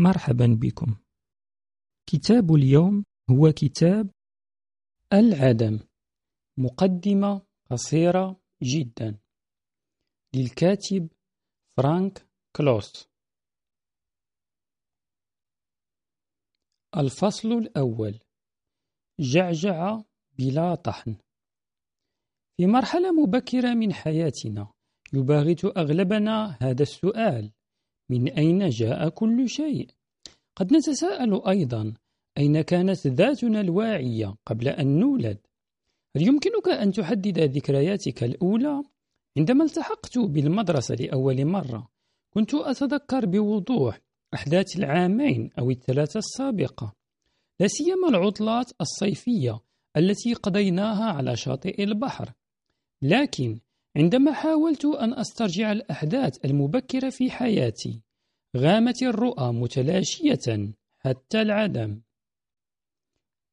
مرحبا بكم. كتاب اليوم هو كتاب العدم مقدمة قصيرة جدا. للكاتب فرانك كلوس. الفصل الأول جعجع بلا طحن. في مرحلة مبكرة من حياتنا يباغت أغلبنا هذا السؤال من أين جاء كل شيء؟ قد نتساءل أيضا أين كانت ذاتنا الواعية قبل أن نولد؟ هل يمكنك أن تحدد ذكرياتك الأولى؟ عندما التحقت بالمدرسة لأول مرة كنت أتذكر بوضوح أحداث العامين أو الثلاثة السابقة لا سيما العطلات الصيفية التي قضيناها على شاطئ البحر لكن عندما حاولت أن أسترجع الأحداث المبكرة في حياتي غامت الرؤى متلاشية حتى العدم.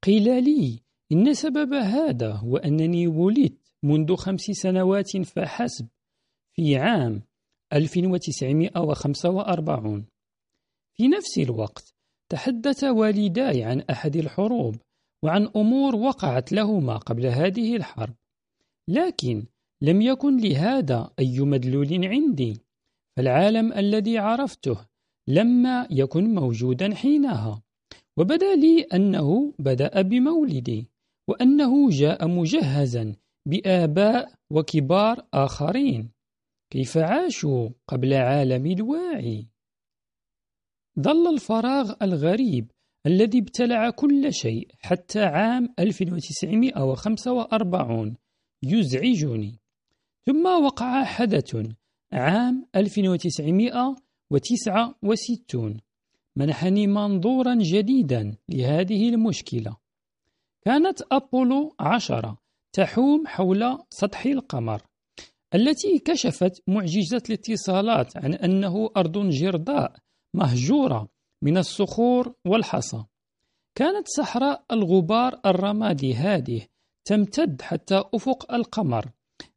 قيل لي إن سبب هذا هو أنني ولدت منذ خمس سنوات فحسب في عام 1945 في نفس الوقت تحدث والداي عن أحد الحروب وعن أمور وقعت لهما قبل هذه الحرب لكن لم يكن لهذا أي مدلول عندي فالعالم الذي عرفته لما يكن موجودا حينها. وبدا لي أنه بدأ بمولدي وأنه جاء مجهزا بآباء وكبار آخرين. كيف عاشوا قبل عالم الواعي؟ ظل الفراغ الغريب الذي ابتلع كل شيء حتى عام 1945 يزعجني. ثم وقع حدث عام 1969 منحني منظورا جديدا لهذه المشكلة. كانت أبولو عشرة تحوم حول سطح القمر التي كشفت معجزة الاتصالات عن أنه أرض جرداء مهجورة من الصخور والحصى. كانت صحراء الغبار الرمادي هذه تمتد حتى أفق القمر.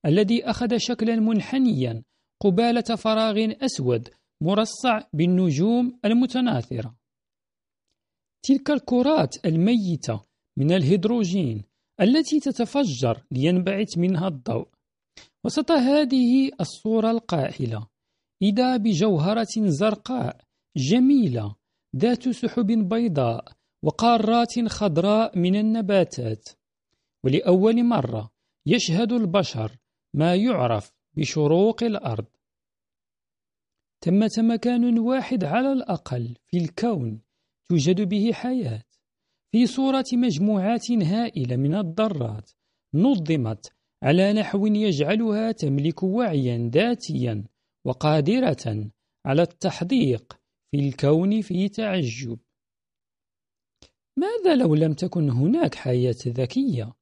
الذي أخذ شكلا منحنيا قبالة فراغ أسود مرصع بالنجوم المتناثرة. تلك الكرات الميتة من الهيدروجين التي تتفجر لينبعث منها الضوء. وسط هذه الصورة القاحلة إذا بجوهرة زرقاء جميلة ذات سحب بيضاء وقارات خضراء من النباتات. ولأول مرة يشهد البشر ما يعرف بشروق الأرض. ثمة مكان واحد على الأقل في الكون توجد به حياة. في صورة مجموعات هائلة من الذرات نظمت على نحو يجعلها تملك وعيا ذاتيا وقادرة على التحديق في الكون في تعجب. ماذا لو لم تكن هناك حياة ذكية؟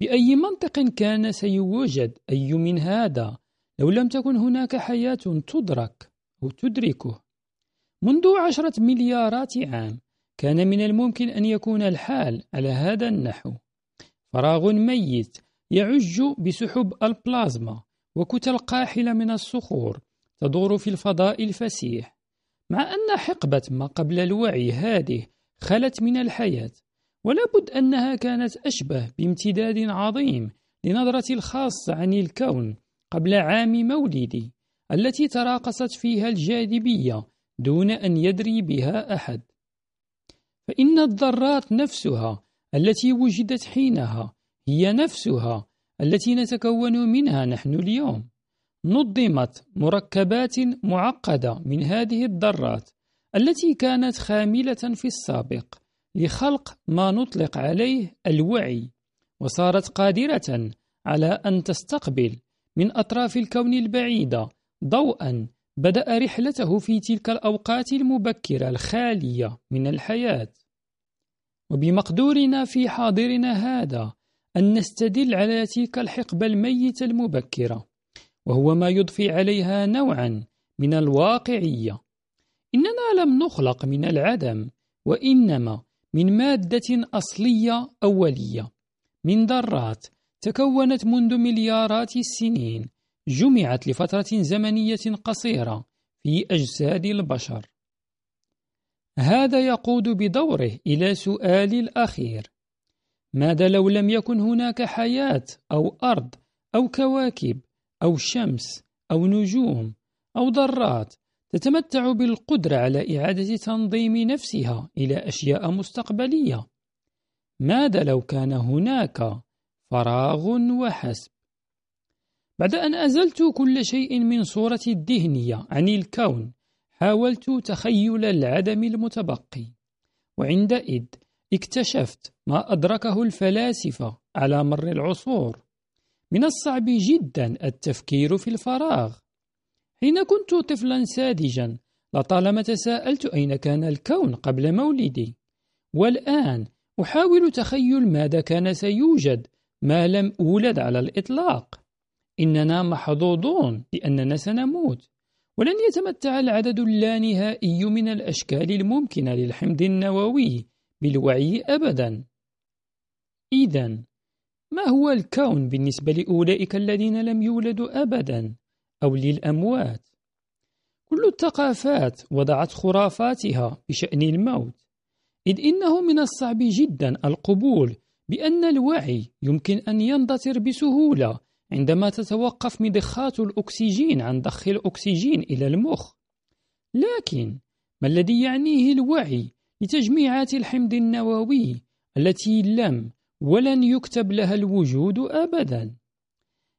بأي منطق كان سيوجد أي من هذا؟ لو لم تكن هناك حياة تدرك أو تدركه. منذ عشرة مليارات عام كان من الممكن أن يكون الحال على هذا النحو. فراغ ميت يعج بسحب البلازما وكتل قاحلة من الصخور تدور في الفضاء الفسيح. مع أن حقبة ما قبل الوعي هذه خلت من الحياة ولا بد أنها كانت أشبه بامتداد عظيم لنظرة الخاصة عن الكون قبل عام مولدي التي تراقصت فيها الجاذبية دون أن يدري بها أحد. فإن الذرات نفسها التي وجدت حينها هي نفسها التي نتكون منها نحن اليوم. نظمت مركبات معقدة من هذه الذرات التي كانت خاملة في السابق لخلق ما نطلق عليه الوعي وصارت قادرة على أن تستقبل من أطراف الكون البعيدة ضوءا بدأ رحلته في تلك الأوقات المبكرة الخالية من الحياة. وبمقدورنا في حاضرنا هذا أن نستدل على تلك الحقبة الميتة المبكرة وهو ما يضفي عليها نوعا من الواقعية. إننا لم نخلق من العدم وإنما من مادة أصلية أولية. من ذرات تكونت منذ مليارات السنين جمعت لفترة زمنية قصيرة في أجساد البشر. هذا يقود بدوره إلى سؤال الأخير. ماذا لو لم يكن هناك حياة أو أرض أو كواكب أو شمس أو نجوم أو ذرات تتمتع بالقدرة على إعادة تنظيم نفسها إلى أشياء مستقبلية. ماذا لو كان هناك فراغ وحسب؟ بعد أن أزلت كل شيء من صورتي الذهنية عن الكون حاولت تخيل العدم المتبقي. وعندئذ اكتشفت ما أدركه الفلاسفة على مر العصور. من الصعب جدا التفكير في الفراغ. حين كنت طفلا ساذجا لطالما تساءلت أين كان الكون قبل مولدي. والآن أحاول تخيل ماذا كان سيوجد ما لم أولد على الإطلاق. إننا محظوظون لأننا سنموت. ولن يتمتع العدد اللانهائي من الأشكال الممكنة للحمض النووي بالوعي أبدا. إذا ما هو الكون بالنسبة لأولئك الذين لم يولدوا أبدا؟ أو للأموات. كل الثقافات وضعت خرافاتها بشأن الموت إذ إنه من الصعب جدا القبول بأن الوعي يمكن أن يندثر بسهولة عندما تتوقف مضخات الأكسجين عن ضخ الأكسجين إلى المخ. لكن ما الذي يعنيه الوعي لتجميعات الحمض النووي التي لم ولن يكتب لها الوجود أبدا؟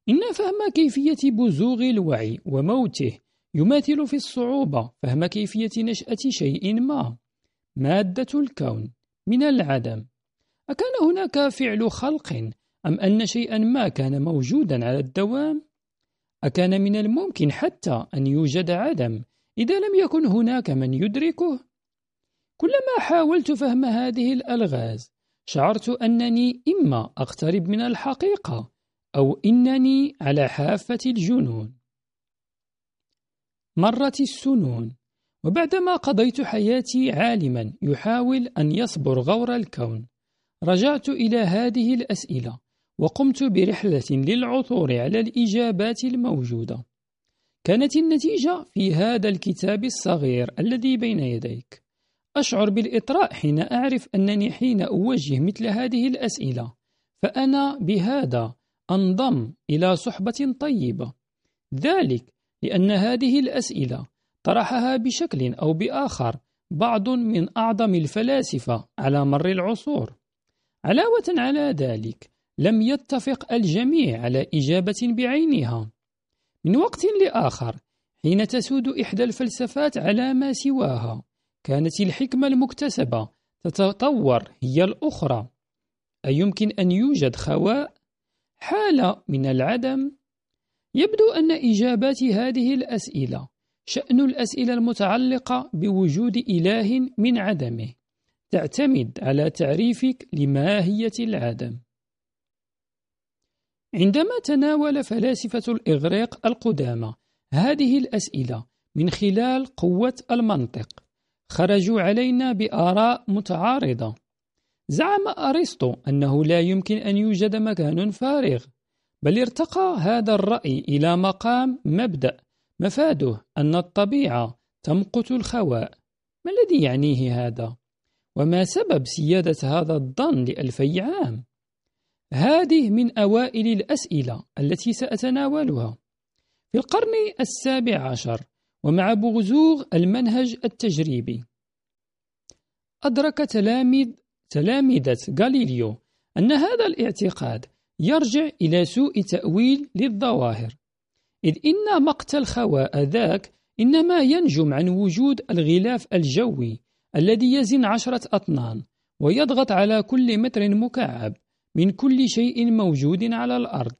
إن فهم كيفية بزوغ الوعي وموته يماثل في الصعوبة فهم كيفية نشأة شيء ما مادة الكون من العدم أكان هناك فعل خلق أم أن شيئا ما كان موجودا على الدوام؟ أكان من الممكن حتى أن يوجد عدم إذا لم يكن هناك من يدركه؟ كلما حاولت فهم هذه الألغاز شعرت أنني إما أقترب من الحقيقة أو إنني على حافة الجنون. مرت السنون وبعدما قضيت حياتي عالما يحاول أن يصبر غور الكون. رجعت إلى هذه الأسئلة وقمت برحلة للعثور على الإجابات الموجودة. كانت النتيجة في هذا الكتاب الصغير الذي بين يديك. أشعر بالإطراء حين أعرف أنني حين أوجه مثل هذه الأسئلة فأنا بهذا أنضم إلى صحبة طيبة. ذلك لأن هذه الأسئلة طرحها بشكل أو بآخر بعض من أعظم الفلاسفة على مر العصور. علاوة على ذلك لم يتفق الجميع على إجابة بعينها. من وقت لآخر حين تسود إحدى الفلسفات على ما سواها كانت الحكمة المكتسبة تتطور هي الأخرى. أيمكن أن يوجد خواء؟ حالة من العدم يبدو أن إجابات هذه الأسئلة شأن الأسئلة المتعلقة بوجود إله من عدمه تعتمد على تعريفك لماهية العدم. عندما تناول فلاسفة الإغريق القدامى هذه الأسئلة من خلال قوة المنطق خرجوا علينا بآراء متعارضة زعم أرسطو أنه لا يمكن أن يوجد مكان فارغ بل ارتقى هذا الرأي إلى مقام مبدأ مفاده أن الطبيعة تمقت الخواء ما الذي يعنيه هذا؟ وما سبب سيادة هذا الظن لألفي عام؟ هذه من أوائل الأسئلة التي سأتناولها في القرن السابع عشر ومع بغزوغ المنهج التجريبي أدرك تلاميذ تلامذة غاليليو أن هذا الاعتقاد يرجع إلى سوء تأويل للظواهر. إذ إن مقت الخواء ذاك إنما ينجم عن وجود الغلاف الجوي الذي يزن عشرة أطنان ويضغط على كل متر مكعب من كل شيء موجود على الأرض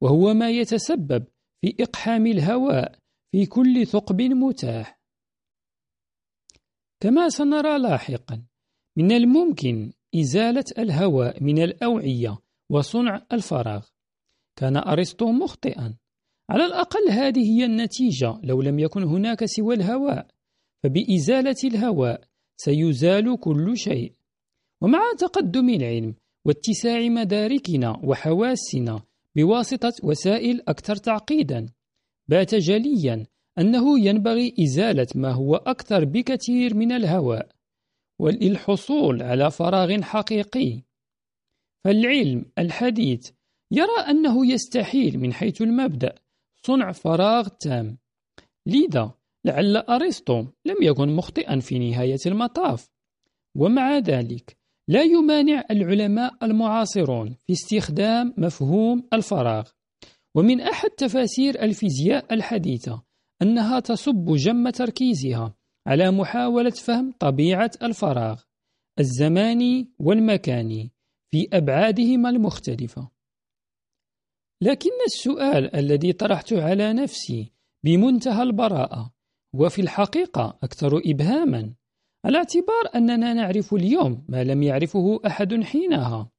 وهو ما يتسبب في إقحام الهواء في كل ثقب متاح. كما سنرى لاحقا من الممكن إزالة الهواء من الأوعية وصنع الفراغ. كان أرسطو مخطئا. على الأقل هذه هي النتيجة لو لم يكن هناك سوى الهواء فبإزالة الهواء سيزال كل شيء. ومع تقدم العلم واتساع مداركنا وحواسنا بواسطة وسائل أكثر تعقيدا بات جليا أنه ينبغي إزالة ما هو أكثر بكثير من الهواء. وللحصول على فراغ حقيقي. فالعلم الحديث يرى أنه يستحيل من حيث المبدأ صنع فراغ تام. لذا لعل أرسطو لم يكن مخطئا في نهاية المطاف. ومع ذلك لا يمانع العلماء المعاصرون في استخدام مفهوم الفراغ. ومن أحد تفاسير الفيزياء الحديثة أنها تصب جم تركيزها على محاولة فهم طبيعة الفراغ الزماني والمكاني في أبعادهما المختلفة. لكن السؤال الذي طرحته على نفسي بمنتهى البراءة وفي الحقيقة أكثر إبهاما على اعتبار أننا نعرف اليوم ما لم يعرفه أحد حينها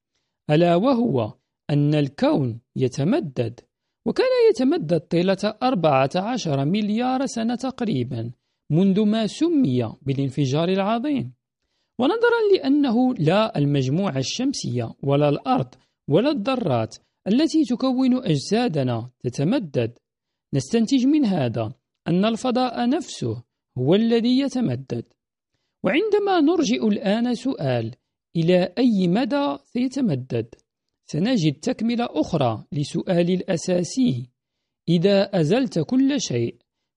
ألا وهو أن الكون يتمدد وكان يتمدد طيلة 14 مليار سنة تقريبا. منذ ما سمي بالانفجار العظيم. ونظرا لأنه لا المجموعة الشمسية ولا الأرض ولا الذرات التي تكون أجسادنا تتمدد. نستنتج من هذا أن الفضاء نفسه هو الذي يتمدد. وعندما نرجئ الآن سؤال إلى أي مدى سيتمدد؟ سنجد تكملة أخرى لسؤال الأساسي. إذا أزلت كل شيء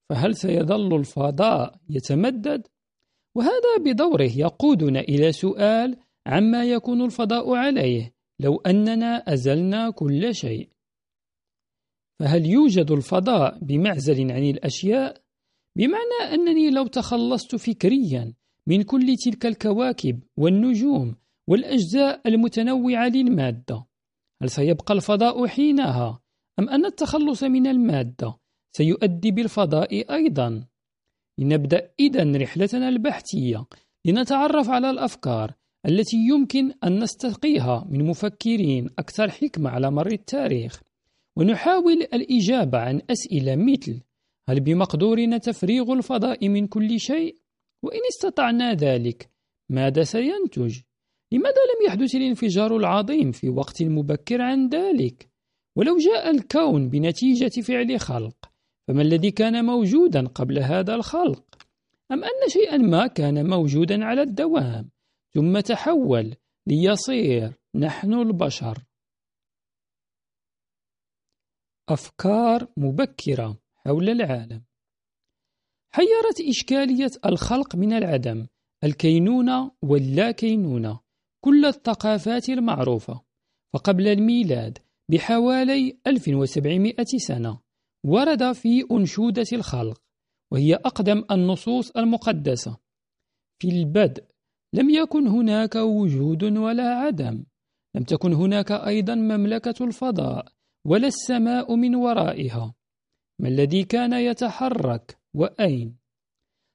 فهل سيظل الفضاء يتمدد؟ وهذا بدوره يقودنا إلى سؤال عما يكون الفضاء عليه لو أننا أزلنا كل شيء فهل يوجد الفضاء بمعزل عن الأشياء؟ بمعنى أنني لو تخلصت فكريا من كل تلك الكواكب والنجوم والأجزاء المتنوعة للمادة هل سيبقى الفضاء حينها أم أن التخلص من المادة سيؤدي بالفضاء أيضا لنبدأ إذا رحلتنا البحثية لنتعرف على الأفكار التي يمكن أن نستقيها من مفكرين أكثر حكمة على مر التاريخ ونحاول الإجابة عن أسئلة مثل هل بمقدورنا تفريغ الفضاء من كل شيء؟ وإن استطعنا ذلك ماذا سينتج؟ لماذا لم يحدث الانفجار العظيم في وقت مبكر عن ذلك؟ ولو جاء الكون بنتيجة فعل خلق فما الذي كان موجودا قبل هذا الخلق؟ أم أن شيئا ما كان موجودا على الدوام ثم تحول ليصير نحن البشر. أفكار مبكرة حول العالم. حيرت إشكالية الخلق من العدم الكينونة واللا كينونة كل الثقافات المعروفة. فقبل الميلاد بحوالي 1700 سنة ورد في أنشودة الخلق وهي أقدم النصوص المقدسة. في البدء لم يكن هناك وجود ولا عدم. لم تكن هناك أيضا مملكة الفضاء ولا السماء من ورائها. ما الذي كان يتحرك وأين؟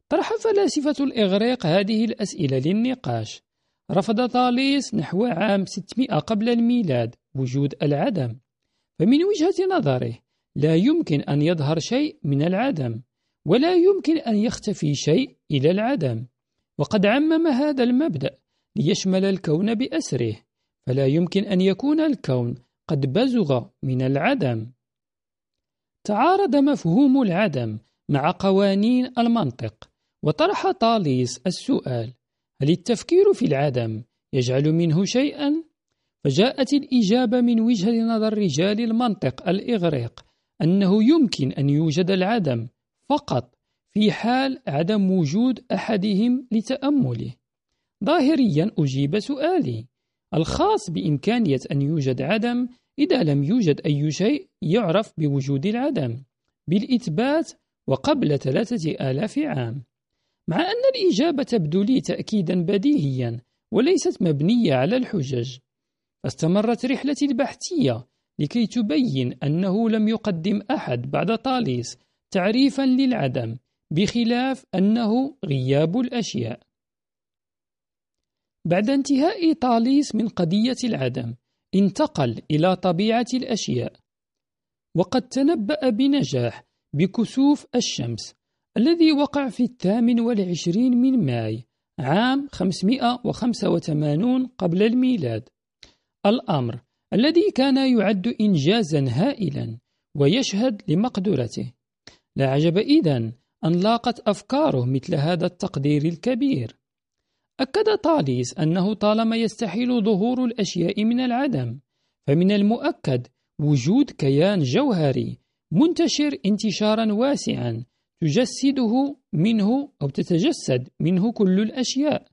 طرح فلاسفة الإغريق هذه الأسئلة للنقاش. رفض طاليس نحو عام 600 قبل الميلاد وجود العدم. فمن وجهة نظره لا يمكن أن يظهر شيء من العدم ولا يمكن أن يختفي شيء إلى العدم وقد عمم هذا المبدأ ليشمل الكون بأسره فلا يمكن أن يكون الكون قد بزغ من العدم تعارض مفهوم العدم مع قوانين المنطق وطرح طاليس السؤال هل التفكير في العدم يجعل منه شيئا؟ فجاءت الإجابة من وجهة نظر رجال المنطق الإغريق أنه يمكن أن يوجد العدم فقط في حال عدم وجود أحدهم لتأمله. ظاهريا أجيب سؤالي الخاص بإمكانية أن يوجد عدم إذا لم يوجد أي شيء يعرف بوجود العدم بالإثبات وقبل ثلاثة آلاف عام. مع أن الإجابة تبدو لي تأكيدا بديهيا وليست مبنية على الحجج استمرت رحلتي البحثية لكي تبين أنه لم يقدم أحد بعد طاليس تعريفا للعدم بخلاف أنه غياب الأشياء. بعد انتهاء طاليس من قضية العدم انتقل إلى طبيعة الأشياء. وقد تنبأ بنجاح بكسوف الشمس الذي وقع في الثامن والعشرين من ماي عام 585 قبل الميلاد. الأمر الذي كان يعد إنجازا هائلا ويشهد لمقدرته. لا عجب إذن أن لاقت أفكاره مثل هذا التقدير الكبير. أكد طاليس أنه طالما يستحيل ظهور الأشياء من العدم فمن المؤكد وجود كيان جوهري منتشر انتشارا واسعا تجسده منه أو تتجسد منه كل الأشياء.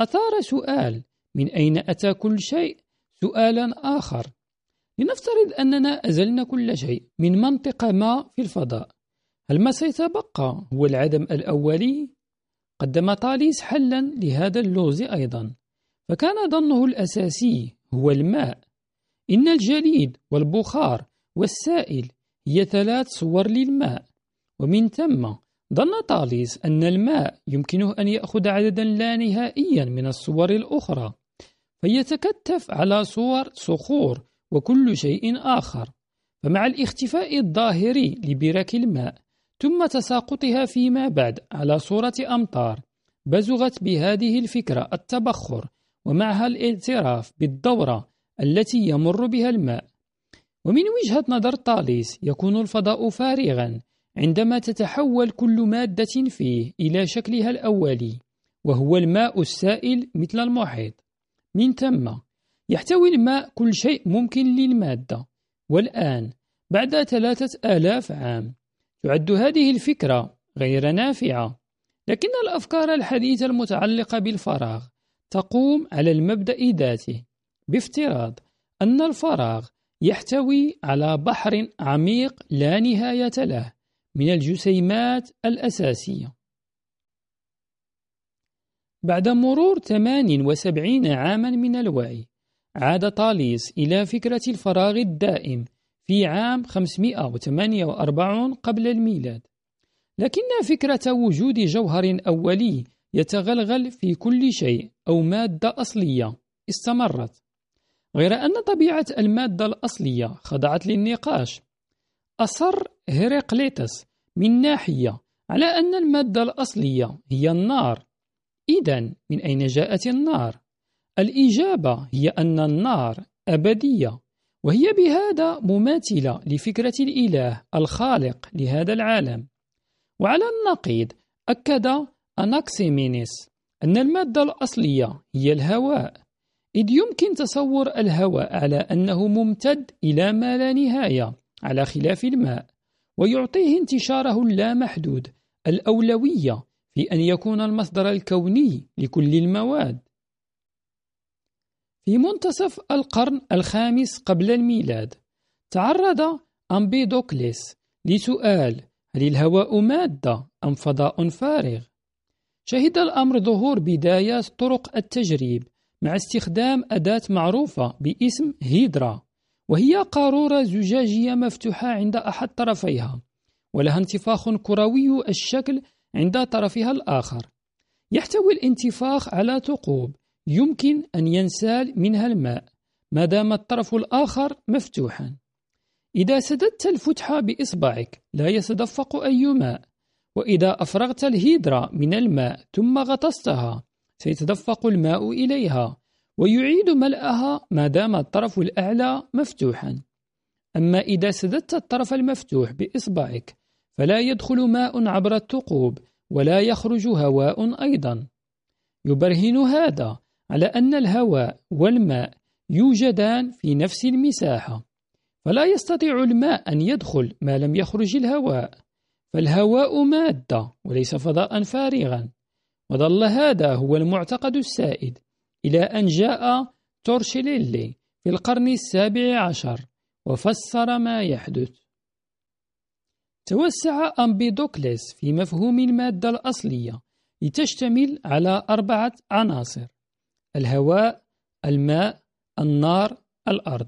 أثار سؤال من أين أتى كل شيء؟ سؤالا آخر. لنفترض أننا أزلنا كل شيء من منطقة ما في الفضاء. هل ما سيتبقى هو العدم الأولي؟ قدم طاليس حلا لهذا اللغز أيضا. فكان ظنه الأساسي هو الماء. إن الجليد والبخار والسائل هي ثلاث صور للماء. ومن ثم ظن طاليس أن الماء يمكنه أن يأخذ عددا لا نهائيا من الصور الأخرى. فيتكتف على صور صخور وكل شيء آخر. فمع الاختفاء الظاهري لبرك الماء ثم تساقطها فيما بعد على صورة أمطار بزغت بهذه الفكرة التبخر ومعها الاعتراف بالدورة التي يمر بها الماء. ومن وجهة نظر طاليس يكون الفضاء فارغا عندما تتحول كل مادة فيه إلى شكلها الأولي وهو الماء السائل مثل المحيط. من ثم يحتوي الماء كل شيء ممكن للمادة. والآن بعد ثلاثة آلاف عام تعد هذه الفكرة غير نافعة. لكن الأفكار الحديثة المتعلقة بالفراغ تقوم على المبدأ ذاته بافتراض أن الفراغ يحتوي على بحر عميق لا نهاية له من الجسيمات الأساسية. بعد مرور 78 عاما من الوعي عاد طاليس إلى فكرة الفراغ الدائم في عام 548 قبل الميلاد. لكن فكرة وجود جوهر أولي يتغلغل في كل شيء أو مادة أصلية استمرت. غير أن طبيعة المادة الأصلية خضعت للنقاش. أصر هيراقليتس من ناحية على أن المادة الأصلية هي النار. إذا من أين جاءت النار؟ الإجابة هي أن النار أبدية وهي بهذا مماثلة لفكرة الإله الخالق لهذا العالم وعلى النقيض أكد أناكسيمينيس أن المادة الأصلية هي الهواء إذ يمكن تصور الهواء على أنه ممتد إلى ما لا نهاية على خلاف الماء ويعطيه انتشاره اللامحدود الأولوية في أن يكون المصدر الكوني لكل المواد في منتصف القرن الخامس قبل الميلاد تعرض أمبيدوكليس لسؤال هل الهواء مادة أم فضاء فارغ؟ شهد الأمر ظهور بدايات طرق التجريب مع استخدام أداة معروفة باسم هيدرا وهي قارورة زجاجية مفتوحة عند أحد طرفيها ولها انتفاخ كروي الشكل عند طرفها الآخر. يحتوي الانتفاخ على ثقوب. يمكن أن ينسال منها الماء ما دام الطرف الآخر مفتوحا. إذا سددت الفتحة بإصبعك لا يتدفق أي ماء. وإذا أفرغت الهيدرا من الماء ثم غطستها سيتدفق الماء إليها ويعيد ملأها ما دام الطرف الأعلى مفتوحا. أما إذا سددت الطرف المفتوح بإصبعك فلا يدخل ماء عبر الثقوب ولا يخرج هواء أيضا. يبرهن هذا على أن الهواء والماء يوجدان في نفس المساحة. فلا يستطيع الماء أن يدخل ما لم يخرج الهواء. فالهواء مادة وليس فضاء فارغا. وظل هذا هو المعتقد السائد إلى أن جاء تورشيليلي في القرن السابع عشر وفسر ما يحدث. توسع أمبيدوكليس في مفهوم المادة الأصلية لتشتمل على أربعة عناصر الهواء، الماء، النار، الأرض.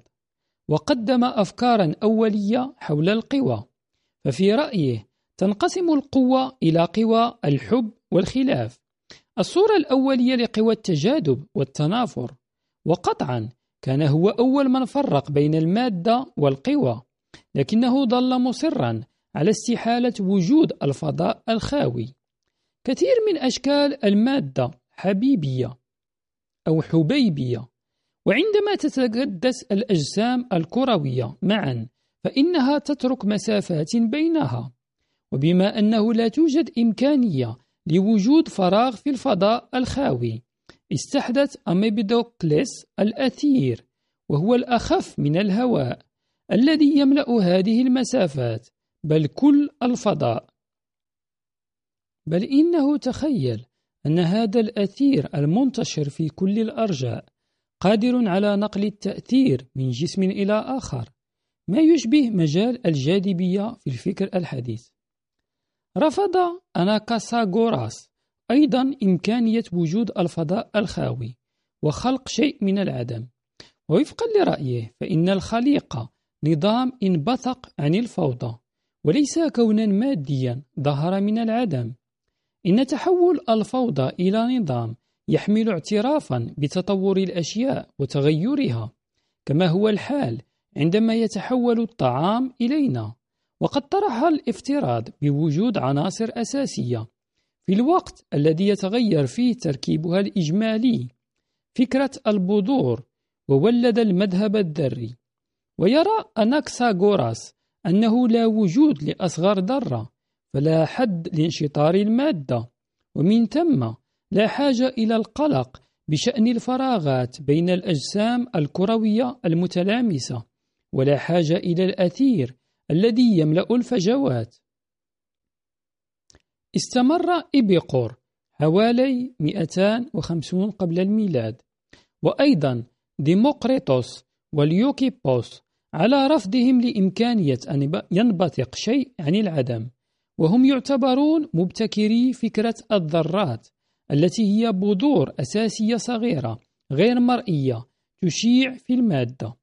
وقدم أفكارا أولية حول القوى ففي رأيه تنقسم القوة إلى قوى الحب والخلاف. الصورة الأولية لقوى التجاذب والتنافر. وقطعا كان هو أول من فرق بين المادة والقوى لكنه ظل مصرا على استحالة وجود الفضاء الخاوي. كثير من أشكال المادة حبيبية أو حبيبية وعندما تتقدس الأجسام الكروية معا فإنها تترك مسافات بينها. وبما أنه لا توجد إمكانية لوجود فراغ في الفضاء الخاوي استحدث أميبيدوكليس الأثير وهو الأخف من الهواء الذي يملأ هذه المسافات. بل كل الفضاء. بل إنه تخيل أن هذا الأثير المنتشر في كل الأرجاء قادر على نقل التأثير من جسم إلى آخر ما يشبه مجال الجاذبية في الفكر الحديث. رفض أناكاساغوراس أيضا إمكانية وجود الفضاء الخاوي وخلق شيء من العدم. ووفقا لرأيه فإن الخليقة نظام انبثق عن الفوضى. وليس كونا ماديا ظهر من العدم. إن تحول الفوضى إلى نظام يحمل اعترافا بتطور الأشياء وتغيرها كما هو الحال عندما يتحول الطعام إلينا. وقد طرح الافتراض بوجود عناصر أساسية في الوقت الذي يتغير فيه تركيبها الإجمالي. فكرة البذور وولد المذهب الذري. ويرى أناكساغوراس أنه لا وجود لأصغر ذرة فلا حد لانشطار المادة. ومن ثم لا حاجة إلى القلق بشأن الفراغات بين الأجسام الكروية المتلامسة ولا حاجة إلى الأثير الذي يملأ الفجوات. استمر إبيقور حوالي 250 قبل الميلاد. وأيضا ديموقريطوس واليوكيبوس على رفضهم لإمكانية أن ينبثق شيء عن العدم وهم يعتبرون مبتكري فكرة الذرات التي هي بذور أساسية صغيرة غير مرئية تشيع في المادة.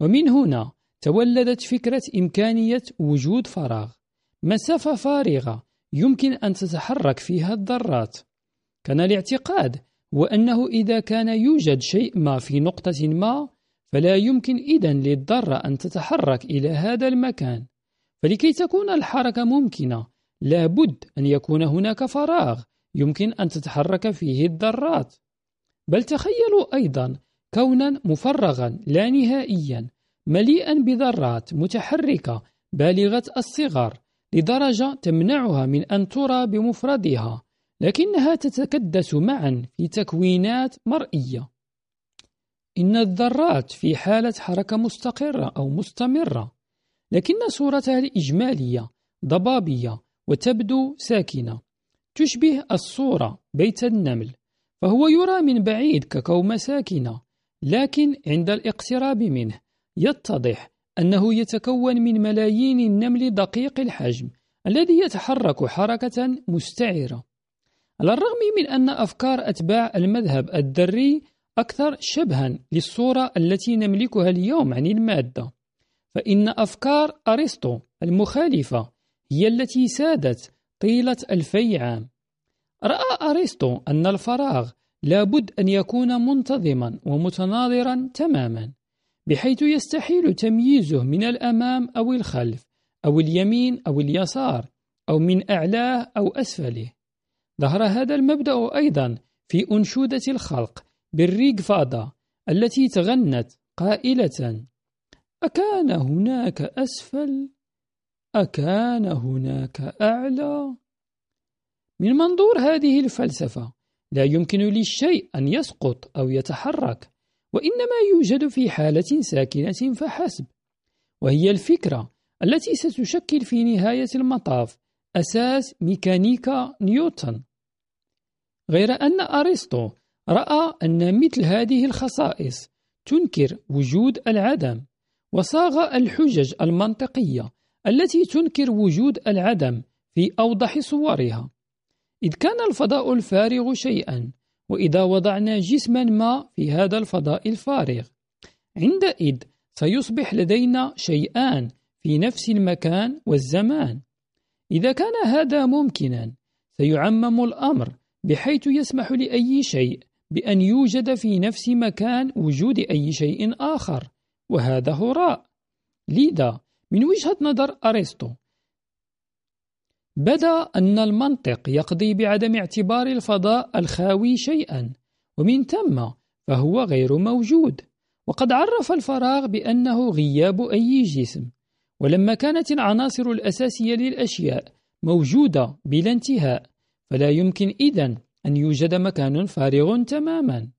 ومن هنا تولدت فكرة إمكانية وجود فراغ مسافة فارغة يمكن أن تتحرك فيها الذرات. كان الاعتقاد وأنه إذا كان يوجد شيء ما في نقطة ما فلا يمكن إذن للذرة أن تتحرك إلى هذا المكان. فلكي تكون الحركة ممكنة لابد أن يكون هناك فراغ يمكن أن تتحرك فيه الذرات بل تخيلوا أيضا كونا مفرغا لا نهائيا مليئا بذرات متحركة بالغة الصغر لدرجة تمنعها من أن ترى بمفردها لكنها تتكدس معا في تكوينات مرئية. إن الذرات في حالة حركة مستقرة أو مستمرة لكن صورتها الإجمالية ضبابية وتبدو ساكنة. تشبه الصورة بيت النمل فهو يرى من بعيد ككومة ساكنة لكن عند الاقتراب منه يتضح أنه يتكون من ملايين النمل دقيق الحجم الذي يتحرك حركة مستعرة على الرغم من أن أفكار أتباع المذهب الذري أكثر شبها للصورة التي نملكها اليوم عن المادة فإن أفكار أرسطو المخالفة هي التي سادت طيلة ألفي عام رأى أرسطو أن الفراغ لابد أن يكون منتظما ومتناظرا تماما بحيث يستحيل تمييزه من الأمام أو الخلف أو اليمين أو اليسار أو من أعلاه أو أسفله. ظهر هذا المبدأ أيضا في أنشودة الخلق بالريق فاضا التي تغنت قائلة أكان هناك أسفل؟ أكان هناك أعلى؟ من منظور هذه الفلسفة لا يمكن للشيء أن يسقط أو يتحرك وإنما يوجد في حالة ساكنة فحسب وهي الفكرة التي ستشكل في نهاية المطاف أساس ميكانيكا نيوتن. غير أن أرسطو رأى أن مثل هذه الخصائص تنكر وجود العدم وصاغ الحجج المنطقية التي تنكر وجود العدم في أوضح صورها. إذ كان الفضاء الفارغ شيئا وإذا وضعنا جسما ما في هذا الفضاء الفارغ. عندئذ سيصبح لدينا شيئان في نفس المكان والزمان. إذا كان هذا ممكنا سيعمم الأمر بحيث يسمح لأي شيء بأن يوجد في نفس مكان وجود أي شيء آخر وهذا هراء لذا من وجهة نظر أرسطو بدا أن المنطق يقضي بعدم اعتبار الفضاء الخاوي شيئا ومن ثم فهو غير موجود. وقد عرف الفراغ بأنه غياب أي جسم ولما كانت العناصر الأساسية للأشياء موجودة بلا انتهاء فلا يمكن إذن أن يوجد مكان فارغ تماما.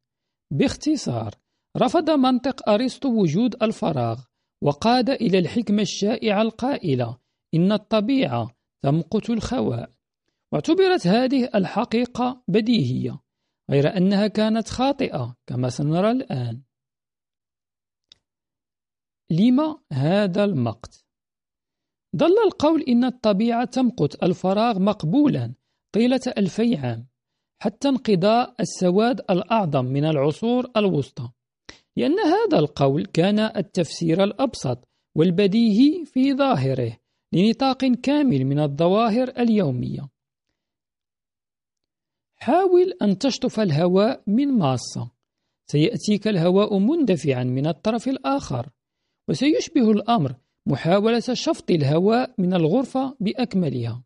باختصار رفض منطق أرسطو وجود الفراغ وقاد إلى الحكمة الشائعة القائلة إن الطبيعة تمقت الخواء. واعتبرت هذه الحقيقة بديهية غير أنها كانت خاطئة كما سنرى الآن. لما هذا المقت؟ ظل القول إن الطبيعة تمقت الفراغ مقبولا طيلة ألفي عام. حتى انقضاء السواد الأعظم من العصور الوسطى. لأن هذا القول كان التفسير الأبسط والبديهي في ظاهره لنطاق كامل من الظواهر اليومية. حاول أن تشطف الهواء من ماصة. سيأتيك الهواء مندفعا من الطرف الآخر وسيشبه الأمر محاولة شفط الهواء من الغرفة بأكملها.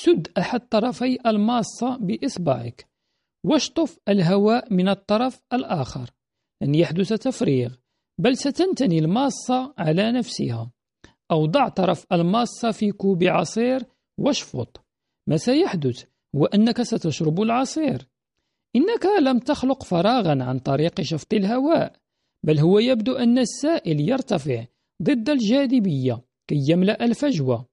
سد أحد طرفي الماصة بإصبعك واشطف الهواء من الطرف الآخر لن يحدث تفريغ بل ستنتني الماصة على نفسها. أو ضع طرف الماصة في كوب عصير واشفط. ما سيحدث؟ هو أنك ستشرب العصير. إنك لم تخلق فراغا عن طريق شفط الهواء بل هو يبدو أن السائل يرتفع ضد الجاذبية كي يملأ الفجوة.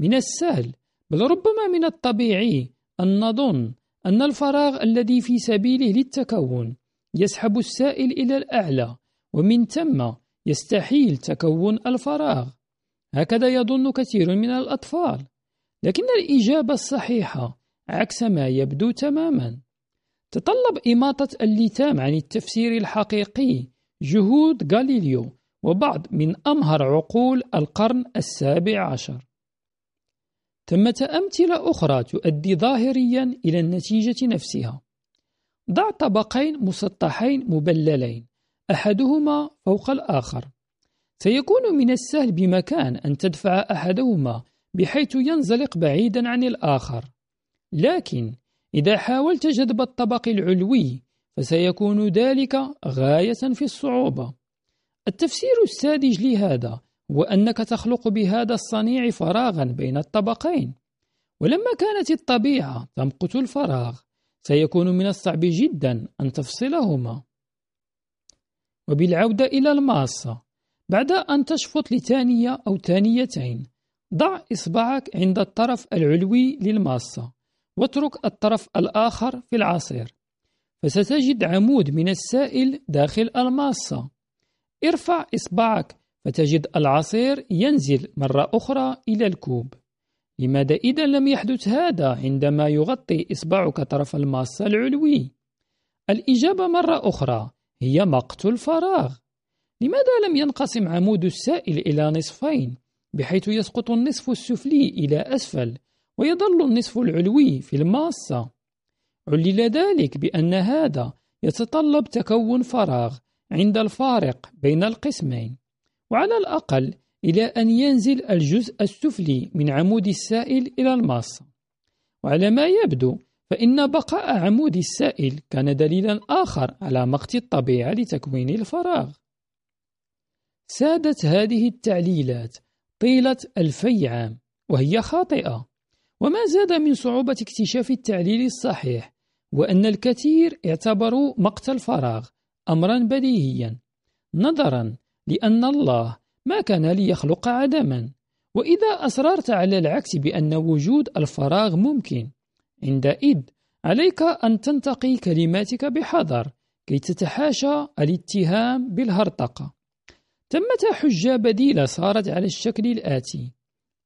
من السهل بل ربما من الطبيعي أن نظن أن الفراغ الذي في سبيله للتكون يسحب السائل إلى الأعلى ومن ثم يستحيل تكون الفراغ. هكذا يظن كثير من الأطفال لكن الإجابة الصحيحة عكس ما يبدو تماما. تطلب إماطة اللثام عن التفسير الحقيقي جهود غاليليو وبعض من أمهر عقول القرن السابع عشر. ثمة أمثلة أخرى تؤدي ظاهريا إلى النتيجة نفسها. ضع طبقين مسطحين مبللين أحدهما فوق الآخر. سيكون من السهل بمكان أن تدفع أحدهما بحيث ينزلق بعيدا عن الآخر. لكن إذا حاولت جذب الطبق العلوي فسيكون ذلك غاية في الصعوبة. التفسير الساذج لهذا هو أنك تخلق بهذا الصنيع فراغا بين الطبقين. ولما كانت الطبيعة تمقت الفراغ سيكون من الصعب جدا أن تفصلهما. وبالعودة إلى الماصة بعد أن تشفط لثانية أو ثانيتين ضع إصبعك عند الطرف العلوي للماصة واترك الطرف الآخر في العصير. فستجد عمود من السائل داخل الماصة ارفع إصبعك فتجد العصير ينزل مرة أخرى إلى الكوب. لماذا إذا لم يحدث هذا عندما يغطي إصبعك طرف الماصة العلوي؟ الإجابة مرة أخرى هي مقت الفراغ. لماذا لم ينقسم عمود السائل إلى نصفين بحيث يسقط النصف السفلي إلى أسفل ويظل النصف العلوي في الماصة علل ذلك بأن هذا يتطلب تكون فراغ عند الفارق بين القسمين. وعلى الأقل إلى أن ينزل الجزء السفلي من عمود السائل إلى الماصة وعلى ما يبدو فإن بقاء عمود السائل كان دليلا آخر على مقت الطبيعة لتكوين الفراغ. سادت هذه التعليلات طيلة ألفي عام وهي خاطئة. وما زاد من صعوبة اكتشاف التعليل الصحيح وأن الكثير اعتبروا مقت الفراغ أمرا بديهيا. نظرا لأن الله ما كان ليخلق عدما. وإذا أصررت على العكس بأن وجود الفراغ ممكن عندئذ عليك أن تنتقي كلماتك بحذر كي تتحاشى الاتهام بالهرطقة. ثمة حجة بديلة صارت على الشكل الآتي.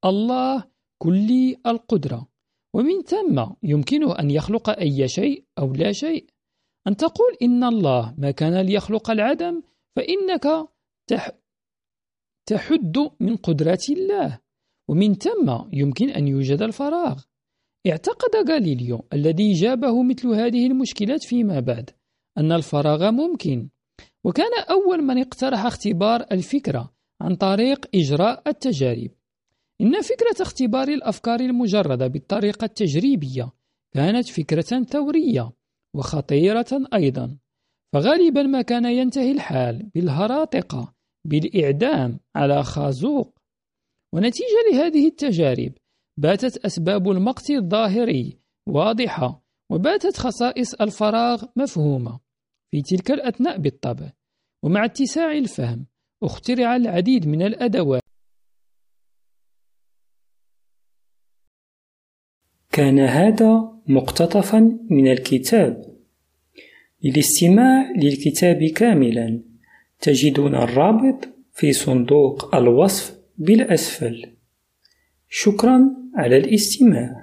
الله كلي القدرة. ومن ثم يمكنه أن يخلق أي شيء أو لا شيء. أن تقول إن الله ما كان ليخلق العدم فإنك تحد من قدرات الله ومن ثم يمكن أن يوجد الفراغ. اعتقد غاليليو الذي جابه مثل هذه المشكلات فيما بعد أن الفراغ ممكن وكان أول من اقترح اختبار الفكرة عن طريق إجراء التجارب. إن فكرة اختبار الأفكار المجردة بالطريقة التجريبية كانت فكرة ثورية وخطيرة أيضا فغالبا ما كان ينتهي الحال بالهراطقة بالإعدام على خازوق. ونتيجة لهذه التجارب باتت أسباب المقت الظاهري واضحة وباتت خصائص الفراغ مفهومة في تلك الأثناء بالطبع. ومع اتساع الفهم اخترع العديد من الأدوات. كان هذا مقتطفا من الكتاب. للاستماع للكتاب كاملا. تجدون الرابط في صندوق الوصف بالأسفل. شكرا على الاستماع.